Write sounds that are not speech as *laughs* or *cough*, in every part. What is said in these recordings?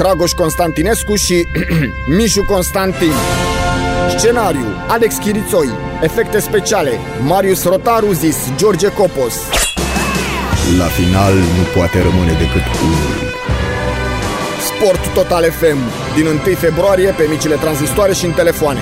Dragoș Constantinescu și *clears throat* Mișu Constantin. Scenariu, Alex Chirițoi. Efecte speciale, Marius Rotaru zis George Copos. La final nu poate rămâne decât unul. Sport Total FM, din 1 februarie pe micile tranzistoare și în telefoane.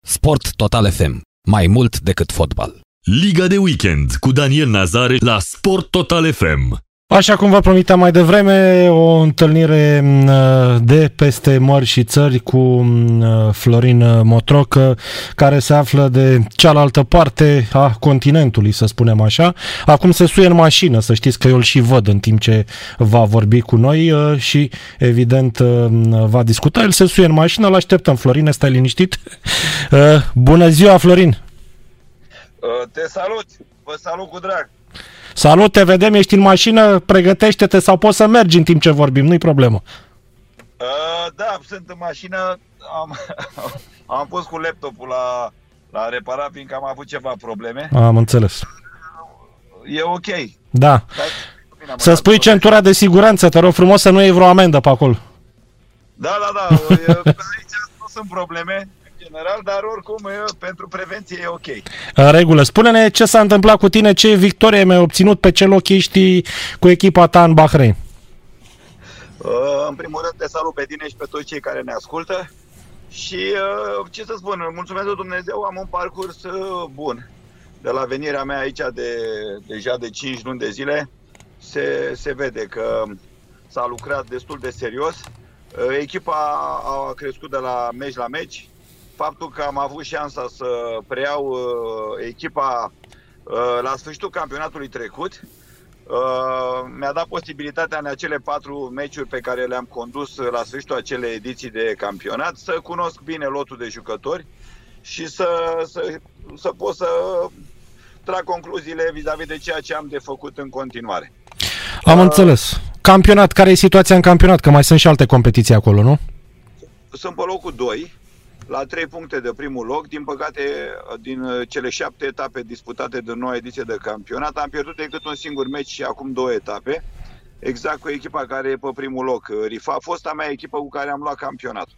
Sport Total FM. Mai mult decât fotbal. Liga de weekend cu Daniel Nazare la Sport Total FM. Așa cum vă promiteam mai devreme, o întâlnire de peste mări și țări cu Florin Motroc, care se află de cealaltă parte a continentului, să spunem așa. Acum se suie în mașină, să știți că eu îl și văd în timp ce va vorbi cu noi și, evident, va discuta. El se suie în mașină, îl așteptăm. Florin, stai liniștit. Bună ziua, Florin! Te salut! Vă salut cu drag! Salut, te vedem, ești în mașină, pregătește-te sau poți să mergi în timp ce vorbim, nu-i problemă. Uh, da, sunt în mașină, am, *laughs* am pus cu laptopul la, la reparat, fiindcă am avut ceva probleme. Am înțeles. E ok. Da. Dar, să spui centura de siguranță, te rog frumos să nu iei vreo amendă pe acolo. Da, da, da, *laughs* aici nu sunt probleme general, dar oricum pentru prevenție e ok. În regulă. Spune-ne ce s-a întâmplat cu tine, ce victorie mi-ai obținut, pe ce loc ești cu echipa ta în Bahrain. Uh, în primul rând te salut pe tine și pe toți cei care ne ascultă și uh, ce să spun, mulțumesc lui Dumnezeu, am un parcurs uh, bun. De la venirea mea aici de deja de 5 luni de zile se, se vede că s-a lucrat destul de serios. Echipa a crescut de la meci la meci, faptul că am avut șansa să preiau uh, echipa uh, la sfârșitul campionatului trecut uh, mi-a dat posibilitatea în acele patru meciuri pe care le-am condus la sfârșitul acelei ediții de campionat să cunosc bine lotul de jucători și să, să, să pot să trag concluziile vis-a-vis de ceea ce am de făcut în continuare. Am uh, înțeles. Campionat, care e situația în campionat? Că mai sunt și alte competiții acolo, nu? Sunt pe locul 2 la trei puncte de primul loc. Din păcate, din uh, cele șapte etape disputate de noua ediție de campionat, am pierdut decât un singur meci și acum două etape, exact cu echipa care e pe primul loc. Uh, Rifa a fost a mea echipă cu care am luat campionatul.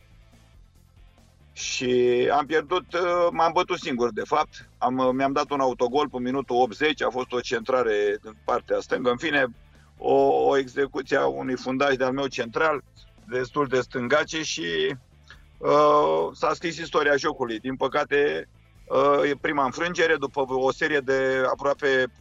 Și am pierdut, uh, m-am bătut singur, de fapt. Am, mi-am dat un autogol pe minutul 80, a fost o centrare din partea stângă. În fine, o, o execuție a unui fundaj de-al meu central, destul de stângace și uh, s-a scris istoria jocului. Din păcate, uh, e prima înfrângere după o serie de aproape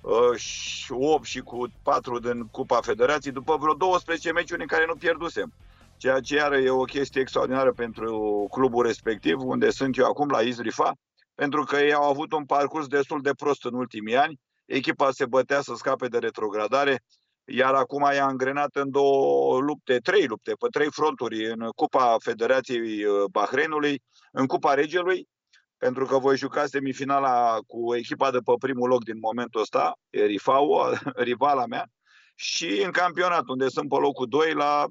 uh, 8 și cu 4 din Cupa Federației, după vreo 12 meciuri în care nu pierdusem. Ceea ce iară e o chestie extraordinară pentru clubul respectiv, unde sunt eu acum, la Izrifa, pentru că ei au avut un parcurs destul de prost în ultimii ani. Echipa se bătea să scape de retrogradare, iar acum e angrenat în două lupte, trei lupte, pe trei fronturi, în Cupa Federației uh, Bahreinului, în Cupa Regelui, pentru că voi juca semifinala cu echipa de pe primul loc din momentul ăsta, Rifau, *laughs* rivala mea, și în campionat, unde sunt pe locul 2 la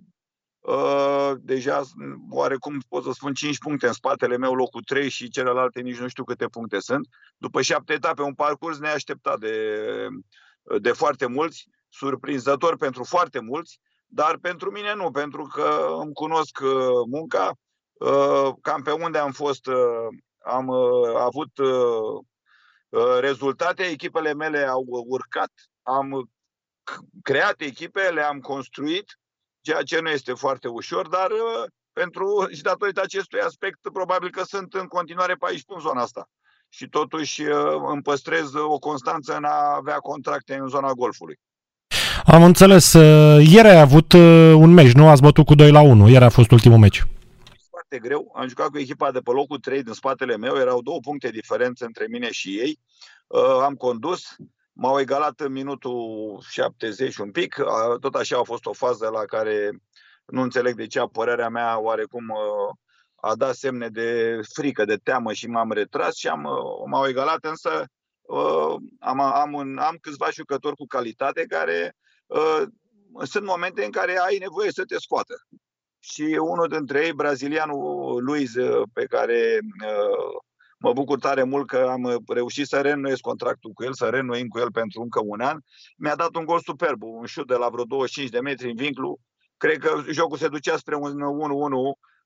Uh, deja oarecum pot să spun 5 puncte în spatele meu, locul 3 și celelalte nici nu știu câte puncte sunt. După șapte etape, un parcurs neașteptat de, de foarte mulți surprinzător pentru foarte mulți, dar pentru mine nu, pentru că îmi cunosc uh, munca, uh, cam pe unde am fost, uh, am avut rezultate, echipele mele au urcat, am creat echipe, le-am construit, ceea ce nu este foarte ușor, dar pentru și datorită acestui aspect, probabil că sunt în continuare pe aici în zona asta. Și totuși îmi păstrez o constanță în a avea contracte în zona golfului. Am înțeles. Uh, ieri ai avut uh, un meci, nu? Ați bătut cu 2 la 1. Ieri a fost ultimul meci. Foarte greu. Am jucat cu echipa de pe locul 3 din spatele meu. Erau două puncte diferențe între mine și ei. Uh, am condus. m-au egalat în minutul 70 un pic. Tot așa a fost o fază la care nu înțeleg de ce apărarea mea oarecum a dat semne de frică, de teamă și m-am retras și am, m-au egalat, însă am, am, un, am câțiva jucători cu calitate care sunt momente în care ai nevoie să te scoată. Și unul dintre ei, brazilianul Luiz, pe care Mă bucur tare mult că am reușit să reînnoiesc contractul cu el, să reînnoim cu el pentru încă un an. Mi-a dat un gol superb, un șut de la vreo 25 de metri în vinclu. Cred că jocul se ducea spre un 1-1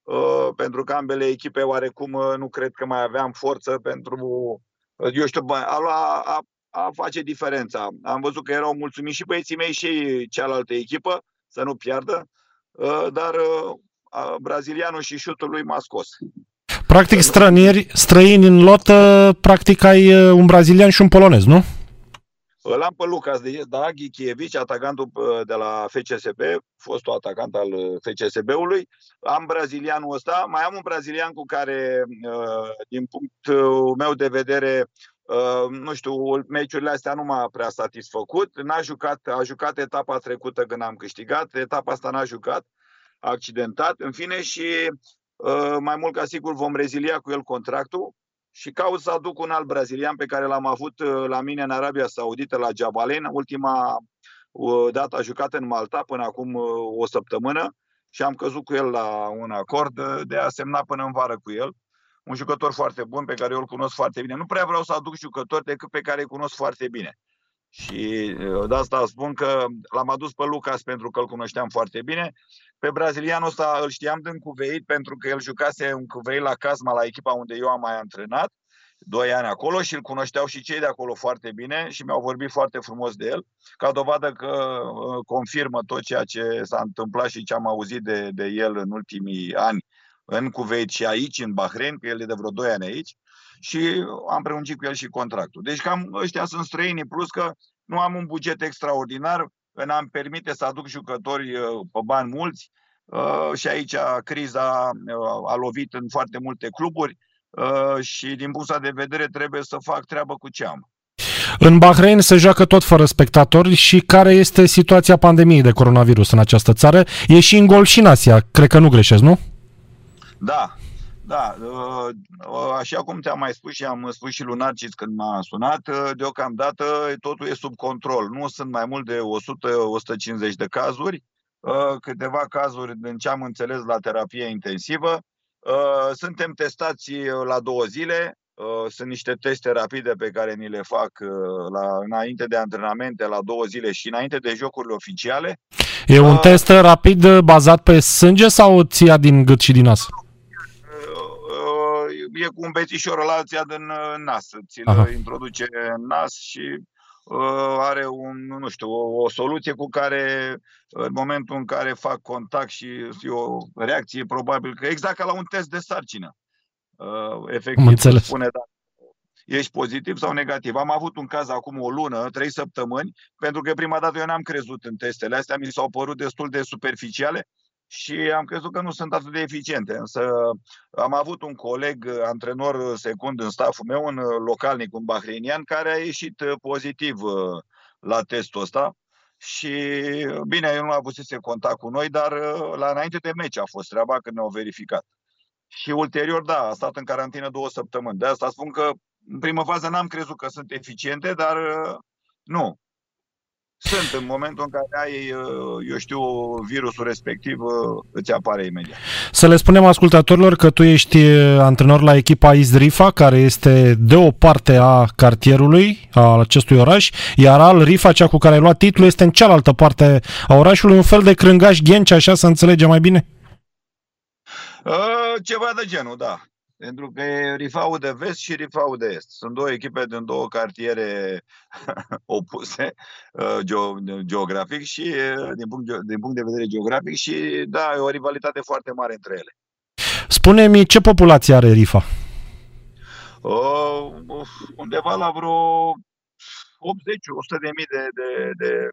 uh, pentru că ambele echipe oarecum uh, nu cred că mai aveam forță pentru, uh, eu știu, a, a, a face diferența. Am văzut că erau mulțumiți și băieții mei și cealaltă echipă să nu piardă, dar brazilianul și șutul lui m-a scos. Practic străinieri, străini în lot, practic ai uh, un brazilian și un polonez, nu? Îl am pe Lucas de da, Ghichievici, atacantul uh, de la FCSB, fostul atacant al uh, FCSB-ului. Am brazilianul ăsta, mai am un brazilian cu care, din punctul meu de vedere, nu știu, meciurile astea nu m-a prea satisfăcut. N-a jucat, a jucat etapa trecută când am câștigat, etapa asta n-a jucat, accidentat, în fine, și Uh, mai mult ca sigur vom rezilia cu el contractul și caut să aduc un alt brazilian pe care l-am avut uh, la mine în Arabia Saudită, la Jabalen. Ultima uh, dată a jucat în Malta până acum o săptămână și am căzut cu el la un acord de a semna până în vară cu el. Un jucător foarte bun pe care eu îl cunosc foarte bine. Nu prea vreau să aduc jucători decât pe care îi cunosc foarte bine. Și de asta spun că l-am adus pe Lucas pentru că îl cunoșteam foarte bine. Pe brazilianul ăsta îl știam din cuveit pentru că el jucase în cuveit la Casma, la echipa unde eu am mai antrenat, doi ani acolo și îl cunoșteau și cei de acolo foarte bine și mi-au vorbit foarte frumos de el, ca dovadă că confirmă tot ceea ce s-a întâmplat și ce am auzit de, de el în ultimii ani în Cuveit și aici, în Bahrain, că el e de vreo 2 ani aici și am prelungit cu el și contractul. Deci cam ăștia sunt străini, plus că nu am un buget extraordinar, în permite să aduc jucători uh, pe bani mulți uh, și aici criza uh, a lovit în foarte multe cluburi și din punctul de vedere trebuie să fac treabă cu ce am. În Bahrain se joacă tot fără spectatori și care este situația pandemiei de coronavirus în această țară? E și în gol și în Asia, cred că nu greșesc, nu? Da, da, uh, uh, așa cum te-am mai spus și am spus și Lunarcis când m-a sunat, uh, deocamdată totul e sub control. Nu sunt mai mult de 100-150 de cazuri, câteva cazuri, din ce am înțeles, la terapie intensivă. Suntem testați la două zile, sunt niște teste rapide pe care ni le fac la, înainte de antrenamente, la două zile și înainte de jocurile oficiale. E un test rapid bazat pe sânge sau ți ia din gât și din nas? E cu un bețișor la alția din uh, nas, ți-l Aha. introduce în nas și uh, are un, nu știu, o, o soluție cu care în momentul în care fac contact și o reacție probabil că exact ca la un test de sarcină. Uh, efectiv spune dacă ești pozitiv sau negativ. Am avut un caz acum o lună, trei săptămâni, pentru că prima dată eu n-am crezut în testele astea, mi s-au părut destul de superficiale și am crezut că nu sunt atât de eficiente. Însă am avut un coleg, antrenor secund în staful meu, un localnic, un bahreinian, care a ieșit pozitiv uh, la testul ăsta. Și bine, el nu a avut contact cu noi, dar uh, la înainte de meci a fost treaba când ne-au verificat. Și ulterior, da, a stat în carantină două săptămâni. De asta spun că în primă fază n-am crezut că sunt eficiente, dar uh, nu. Sunt în momentul în care ai, uh, eu știu, virusul respectiv, uh, îți apare imediat. Să le spunem ascultătorilor că tu ești uh, antrenor la echipa Rifa, care este de o parte a cartierului, a acestui oraș, iar al Rifa, cea cu care ai luat titlul, este în cealaltă parte a orașului, un fel de crângaș ghenci, așa să înțelegem mai bine? ceva de genul, da. Pentru că e Rifau de vest și Rifau de est. Sunt două echipe din două cartiere *laughs* opuse uh, geografic și uh, din punct, din punct de vedere geografic și da, e o rivalitate foarte mare între ele. Spune-mi ce populație are Rifa? Uh, undeva la vreo 80-100 de mii de, de, de,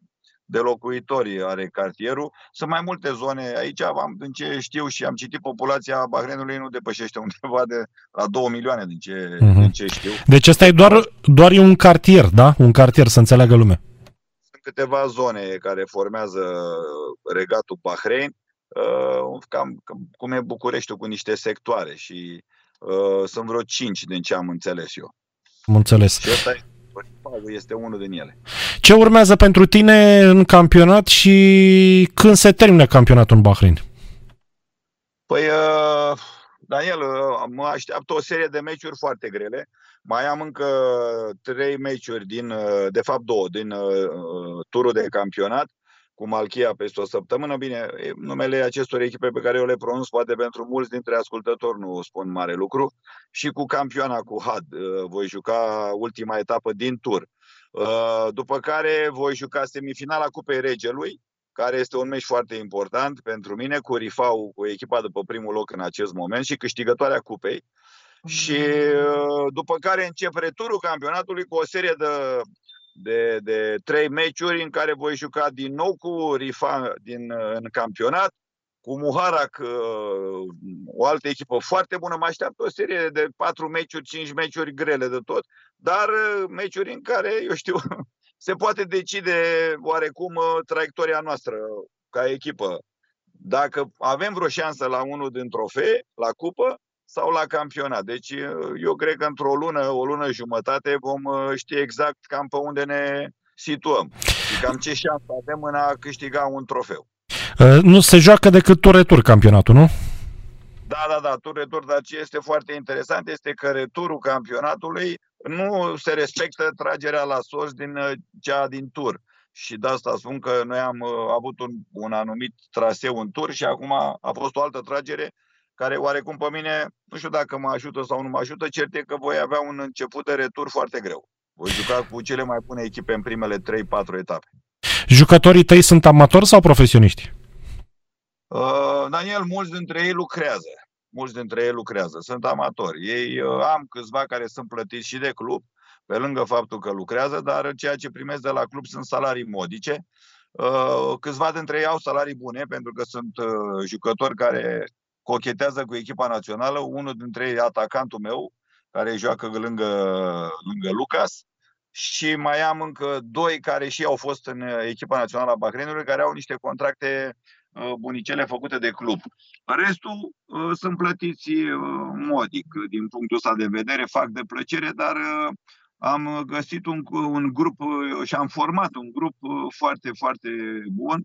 de locuitori are cartierul. Sunt mai multe zone. Aici, am, din ce știu și am citit, populația Bahreinului nu depășește undeva de la 2 milioane, din ce, uh-huh. din ce știu. Deci ăsta e doar, doar e un cartier, da? Un cartier, să înțeleagă lumea. Sunt câteva zone care formează regatul Bahrein, uh, cam, cam cum e Bucureștiul cu niște sectoare și uh, sunt vreo 5 din ce am înțeles eu. Am înțeles. Și ăsta este unul din ele. Ce urmează pentru tine în campionat și când se termină campionatul în Bahrain? Păi, uh, Daniel, uh, mă așteaptă o serie de meciuri foarte grele. Mai am încă trei meciuri din, uh, de fapt două, din turul de campionat cu Malchia peste o săptămână. Bine, numele acestor echipe pe care eu le pronunț, poate pentru mulți dintre ascultători nu spun mare lucru, și cu campioana cu HAD. Voi juca ultima etapă din tur. Uh, după care voi juca semifinala Cupei Regelui, care este un meci foarte important pentru mine, cu Rifau, cu echipa după primul loc în acest moment și câștigătoarea Cupei. Și uh, după care încep returul campionatului cu o serie de, de, de trei meciuri în care voi juca din nou cu Rifa din, în campionat, cu Muharak, uh, o altă echipă foarte bună, mă așteaptă o serie de patru meciuri, cinci meciuri grele de tot, dar uh, meciuri în care, eu știu, *laughs* se poate decide oarecum uh, traiectoria noastră ca echipă. Dacă avem vreo șansă la unul din trofee, la cupă sau la campionat. Deci eu cred că într-o lună, o lună jumătate vom ști exact cam pe unde ne situăm și cam ce șansă avem în a câștiga un trofeu. Uh, nu se joacă decât tur-retur campionatul, nu? Da, da, da, tur-retur, dar ce este foarte interesant este că returul campionatului nu se respectă tragerea la sos din uh, cea din tur. Și de asta spun că noi am uh, avut un, un anumit traseu în tur și acum a fost o altă tragere care oarecum pe mine, nu știu dacă mă ajută sau nu mă ajută, cert e că voi avea un început de retur foarte greu. Voi juca cu cele mai bune echipe în primele 3-4 etape. Jucătorii tăi sunt amatori sau profesioniști? Uh, Daniel, mulți dintre ei lucrează. Mulți dintre ei lucrează, sunt amatori. Ei uh, am câțiva care sunt plătiți și de club, pe lângă faptul că lucrează, dar ceea ce primesc de la club sunt salarii modice. Uh, câțiva dintre ei au salarii bune, pentru că sunt jucători care cochetează cu echipa națională. Unul dintre ei, atacantul meu, care joacă lângă, lângă Lucas, și mai am încă doi care și au fost în echipa națională a Bahreinului, care au niște contracte Uh, bunicele făcute de club. Restul uh, sunt plătiți uh, modic din punctul ăsta de vedere, fac de plăcere, dar am găsit un, un grup și am format un grup foarte, foarte bun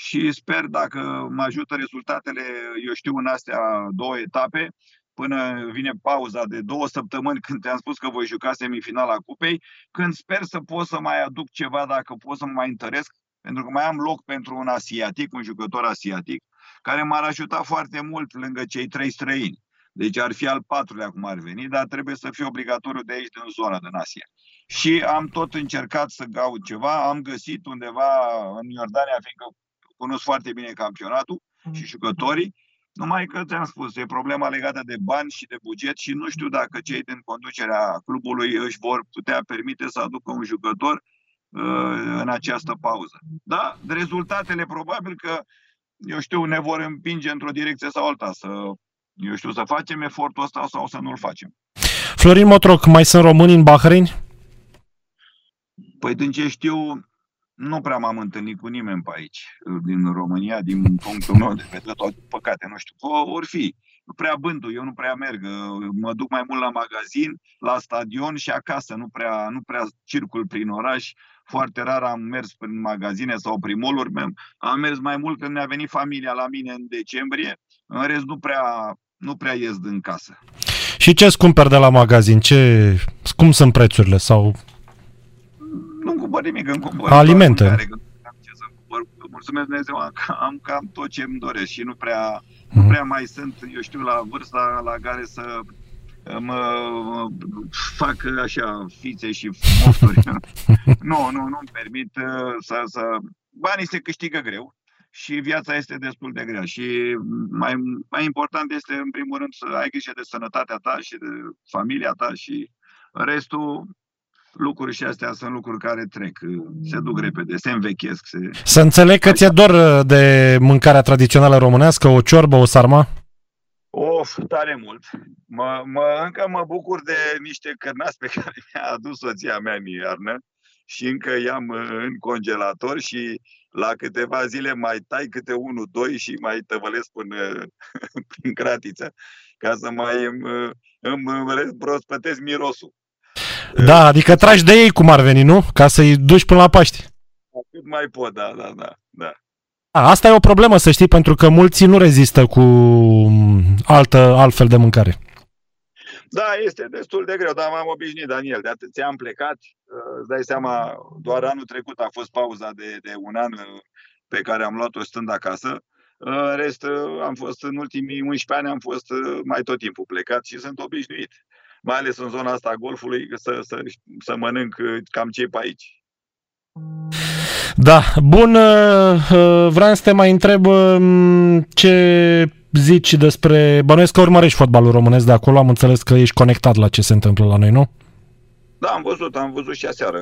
și sper dacă mă ajută rezultatele, eu știu, în astea două etape, până vine pauza de două săptămâni când te-am spus că voi juca semifinala cupei, când sper să pot să mai aduc ceva, dacă pot să mă mai întăresc, pentru că mai am loc pentru un asiatic, un jucător asiatic, care m-ar ajuta foarte mult lângă cei trei străini. Deci ar fi al patrulea cum ar veni, dar trebuie să fie obligatoriu de aici, din zona, din Asia. Și am tot încercat să caut ceva, am găsit undeva în Iordania, fiindcă cunosc foarte bine campionatul și jucătorii, numai că ți-am spus, e problema legată de bani și de buget și nu știu dacă cei din conducerea clubului își vor putea permite să aducă un jucător Uh, în această pauză. Da, rezultatele probabil că, eu știu, ne vor împinge într-o direcție sau alta să, eu știu, să facem efortul ăsta sau să nu-l facem. Florin Motroc, mai sunt români în Bahrain? Păi din ce știu, nu prea m-am întâlnit cu nimeni pe aici, din România, din punctul meu de vedere, toate păcate, nu știu, ori fi. Nu prea bându, eu nu prea merg, mă duc mai mult la magazin, la stadion și acasă, nu prea, nu prea circul prin oraș, foarte rar am mers prin magazine sau prin mall Am mers mai mult când ne-a venit familia la mine în decembrie. În rest nu prea, nu prea ies din casă. Și ce îți cumperi de la magazin? Ce, cum sunt prețurile? Sau... Nu cumpăr nimic, îmi cumpăr Alimente. ce să cumpăr. Mulțumesc Dumnezeu, am, am cam tot ce îmi doresc și nu prea, mm. nu mhm. prea mai sunt, eu știu, la vârsta la care să mă fac așa fițe și mofturi. *laughs* nu, nu, nu-mi permit uh, să, să... Banii se câștigă greu și viața este destul de grea și mai, mai important este în primul rând să ai grijă de sănătatea ta și de familia ta și restul lucruri și astea sunt lucruri care trec, se duc repede, se învechesc. Se... Să înțeleg că ți-e dor uh, de mâncarea tradițională românească, o ciorbă, o sarma? Of, tare mult. Mă, mă, încă mă bucur de niște cărnați pe *laughs* care mi-a adus soția mea în iarnă și încă i-am uh, în congelator și la câteva zile mai tai câte unul, doi și mai tăvălesc până *laughs* prin cratiță ca să mai îmi, îmi prospătez mirosul. Da, adică tragi de ei cum ar veni, nu? Ca să-i duci până la Paști. Cât mai pot, da, da, da. da. A, asta e o problemă, să știi, pentru că mulți nu rezistă cu altă, altfel de mâncare. Da, este destul de greu, dar m-am obișnuit, Daniel. De atâția am plecat. Îți dai seama, doar anul trecut a fost pauza de, de un an pe care am luat-o stând acasă. În rest, am fost în ultimii 11 ani, am fost mai tot timpul plecat și sunt obișnuit. Mai ales în zona asta a golfului, să, să, să mănânc cam ce pe aici. Da, bun, vreau să te mai întreb ce zici despre... Bănuiesc că urmărești fotbalul românesc de acolo, am înțeles că ești conectat la ce se întâmplă la noi, nu? Da, am văzut, am văzut și aseară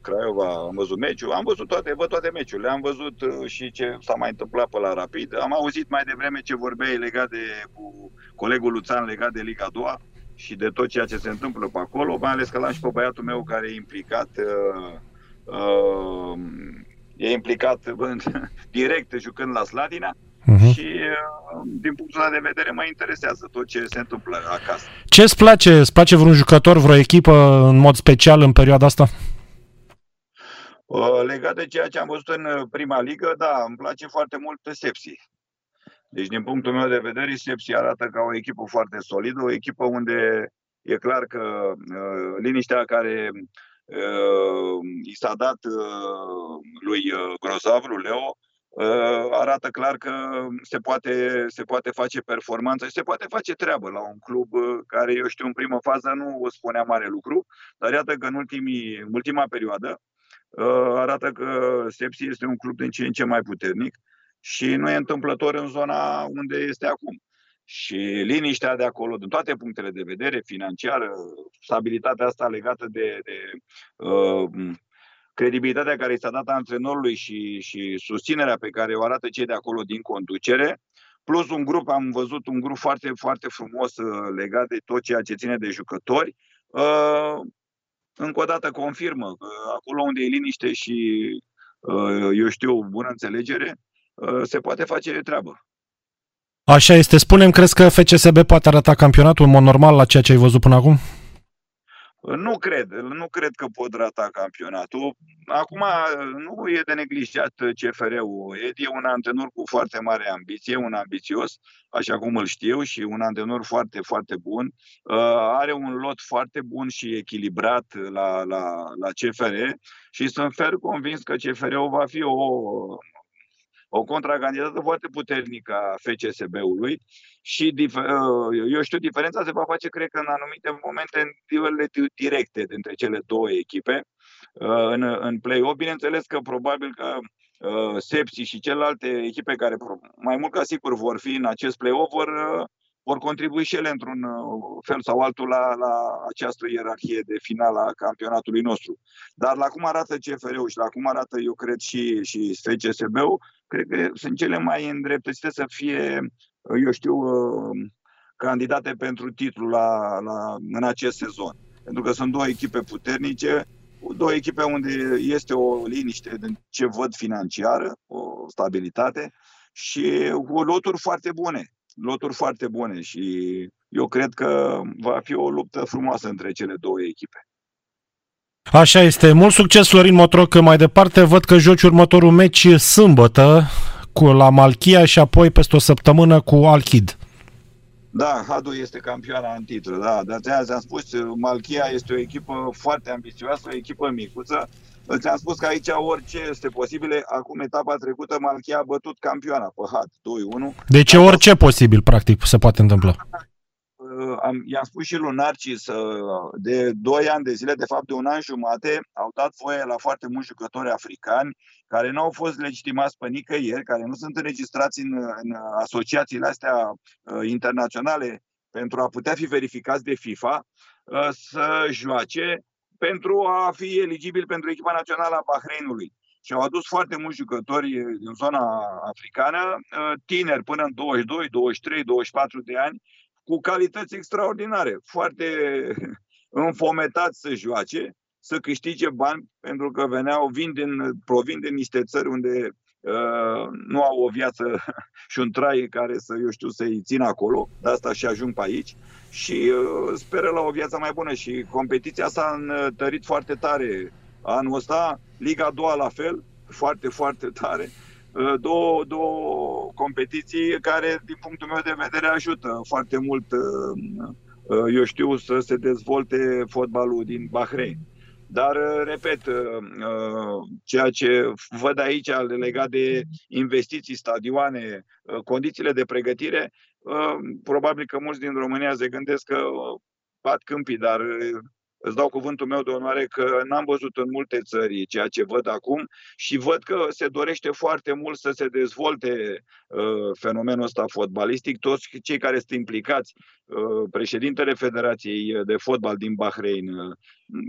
Craiova, am văzut meciul, am văzut toate, văd toate meciurile, am văzut uh, și ce s-a mai întâmplat pe la Rapid, am auzit mai devreme ce vorbeai legat de cu colegul Luțan legat de Liga 2 și de tot ceea ce se întâmplă pe acolo, mai ales că l-am și pe băiatul meu care e implicat uh, uh, e implicat *laughs* direct jucând la Slatina uh-huh. și uh, din punctul ăsta de vedere mă interesează tot ce se întâmplă acasă. Ce îți place? Îți place vreun jucător, vreo echipă în mod special în perioada asta? Uh, legat de ceea ce am văzut în uh, prima ligă, da, îmi place foarte mult Sepsi. Deci, din punctul meu de vedere, Sepsi arată ca o echipă foarte solidă, o echipă unde e clar că uh, liniștea care uh, i s-a dat uh, lui Grozav, lui Leo, Uh, arată clar că se poate, se poate face performanță și se poate face treabă la un club uh, care, eu știu, în primă fază nu spunea mare lucru, dar iată că în ultimii, ultima perioadă uh, arată că Sepsi este un club din ce în ce mai puternic și nu e întâmplător în zona unde este acum. Și liniștea de acolo, din toate punctele de vedere, financiară, stabilitatea asta legată de, de uh, credibilitatea care i s-a dat antrenorului și, și susținerea pe care o arată cei de acolo din conducere, plus un grup, am văzut un grup foarte, foarte frumos uh, legat de tot ceea ce ține de jucători, uh, încă o dată confirmă că acolo unde e liniște și, uh, eu știu, bună înțelegere, se poate face treabă. Așa este. Spunem, crezi că FCSB poate arăta campionatul în mod normal la ceea ce ai văzut până acum? Nu cred, nu cred că pot rata campionatul. Acum nu e de neglijat CFR-ul. Ed e un antrenor cu foarte mare ambiție, un ambițios, așa cum îl știu, și un antrenor foarte, foarte bun. Uh, are un lot foarte bun și echilibrat la, la, la CFR și sunt fer convins că CFR-ul va fi o, o contracandidată foarte puternică a FCSB-ului și, uh, eu știu, diferența se va face, cred că, în anumite momente, în duelele directe dintre cele două echipe uh, în, în play-off. Bineînțeles că probabil că uh, Sepsi și celelalte echipe care mai mult ca sigur vor fi în acest play-off vor, vor contribui și ele într-un fel sau altul la, la această ierarhie de final a campionatului nostru. Dar la cum arată CFR-ul și la cum arată, eu cred, și, și FCSB-ul, cred că sunt cele mai îndreptățite să fie, eu știu, uh, candidate pentru titlu la, la, în acest sezon. Pentru că sunt două echipe puternice, două echipe unde este o liniște de ce văd financiară, o stabilitate și cu loturi foarte bune. Loturi foarte bune și eu cred că va fi o luptă frumoasă între cele două echipe. Așa este. Mult succes, Florin Motroc. Mai departe, văd că joci următorul meci sâmbătă cu la Malchia și apoi peste o săptămână cu Alchid. Da, Hadu este campioana în titlu, da. Dar ți-am spus, Malchia este o echipă foarte ambițioasă, o echipă micuță. Ți-am spus că aici orice este posibil. Acum, etapa trecută, Malchia a bătut campioana pe HAT 2-1. Deci orice posibil, practic, se poate întâmpla am, i-am spus și lui Narcis, de 2 ani de zile, de fapt de un an jumate, au dat voie la foarte mulți jucători africani care nu au fost legitimați pe nicăieri, care nu sunt înregistrați în, în asociațiile astea uh, internaționale pentru a putea fi verificați de FIFA, uh, să joace pentru a fi eligibil pentru echipa națională a Bahreinului. Și au adus foarte mulți jucători din zona africană, tineri până în 22, 23, 24 de ani, cu calități extraordinare, foarte înfometați să joace, să câștige bani, pentru că veneau, vin din, provin din niște țări unde uh, nu au o viață *laughs* și un trai care să, eu știu, să-i țină acolo, de asta și ajung pe aici și uh, speră la o viață mai bună și competiția s-a întărit foarte tare. Anul ăsta, Liga a doua la fel, foarte, foarte tare. Uh, două, două competiții care, din punctul meu de vedere, ajută foarte mult, uh, uh, eu știu, să se dezvolte fotbalul din Bahrain. Dar, repet, ceea ce văd aici legat de investiții, stadioane, condițiile de pregătire, probabil că mulți din România se gândesc că bat câmpii, dar îți dau cuvântul meu de onoare că n-am văzut în multe țări ceea ce văd acum și văd că se dorește foarte mult să se dezvolte uh, fenomenul ăsta fotbalistic. Toți cei care sunt implicați, uh, președintele Federației de Fotbal din Bahrain, uh,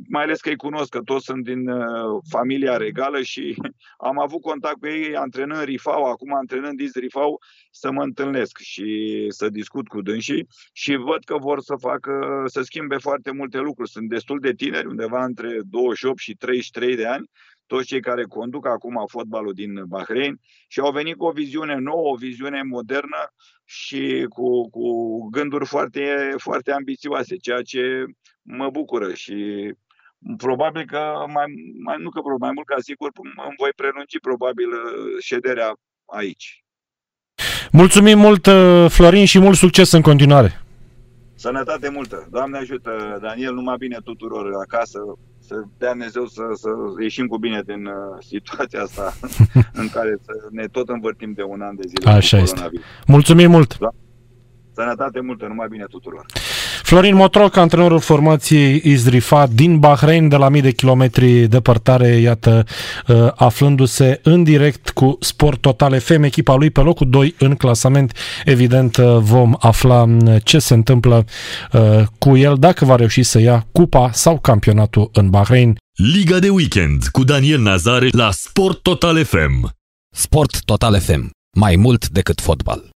mai ales că îi cunosc, că toți sunt din uh, familia regală și *laughs* am avut contact cu ei antrenând Rifau, acum antrenând Diz Rifau, să mă întâlnesc și să discut cu dânsii și văd că vor să facă, să schimbe foarte multe lucruri. Sunt destul de tineri, undeva între 28 și 33 de ani, toți cei care conduc acum fotbalul din Bahrain și au venit cu o viziune nouă, o viziune modernă și cu, cu gânduri foarte, foarte ambițioase, ceea ce mă bucură și probabil că mai, mai nu că mai mult ca sigur îmi voi prelungi probabil șederea aici. Mulțumim mult, Florin, și mult succes în continuare! Sănătate multă! Doamne ajută, Daniel, numai bine tuturor acasă, să dea Dumnezeu să, să ieșim cu bine din uh, situația asta *laughs* în care să ne tot învârtim de un an de zile. Așa este. Mulțumim mult! Da? Sănătate multă, numai bine tuturor! Florin Motroc, antrenorul formației Izrifa din Bahrain, de la mii de kilometri departare, iată, uh, aflându-se în direct cu Sport Total FM, echipa lui pe locul 2 în clasament. Evident, uh, vom afla uh, ce se întâmplă cu el, dacă va reuși să ia cupa sau campionatul în Bahrain. Liga de weekend cu Daniel Nazare la Sport Total FM. Sport Total FM. Mai mult decât fotbal.